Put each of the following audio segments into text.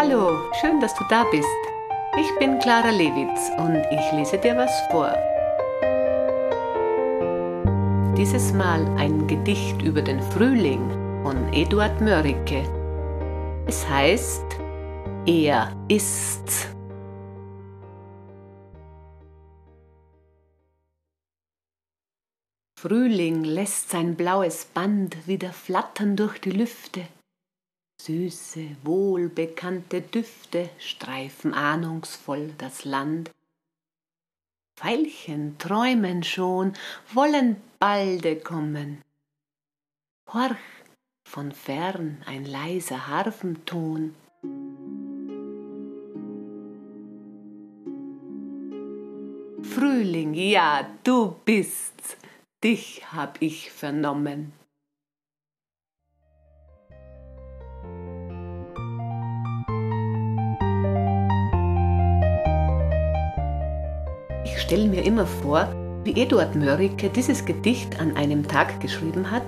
Hallo, schön, dass du da bist. Ich bin Clara Lewitz und ich lese dir was vor. Dieses Mal ein Gedicht über den Frühling von Eduard Mörike. Es heißt Er ist's. Frühling lässt sein blaues Band wieder flattern durch die Lüfte. Süße, wohlbekannte Düfte streifen ahnungsvoll das Land. Veilchen träumen schon, wollen balde kommen. Horch, von fern ein leiser Harfenton. Frühling, ja, du bist's, dich hab ich vernommen. Ich stelle mir immer vor, wie Eduard Mörike dieses Gedicht an einem Tag geschrieben hat,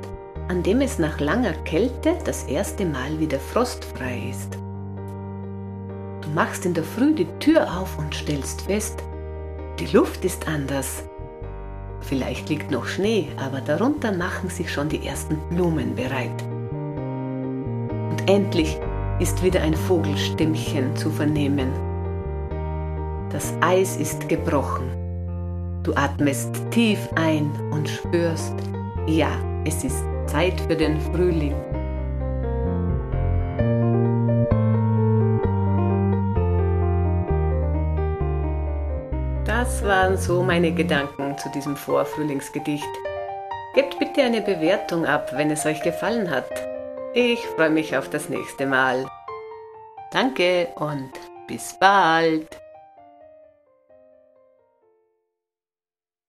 an dem es nach langer Kälte das erste Mal wieder frostfrei ist. Du machst in der Früh die Tür auf und stellst fest, die Luft ist anders. Vielleicht liegt noch Schnee, aber darunter machen sich schon die ersten Blumen bereit. Und endlich ist wieder ein Vogelstimmchen zu vernehmen. Das Eis ist gebrochen. Du atmest tief ein und spürst, ja, es ist Zeit für den Frühling. Das waren so meine Gedanken zu diesem Vorfrühlingsgedicht. Gebt bitte eine Bewertung ab, wenn es euch gefallen hat. Ich freue mich auf das nächste Mal. Danke und bis bald.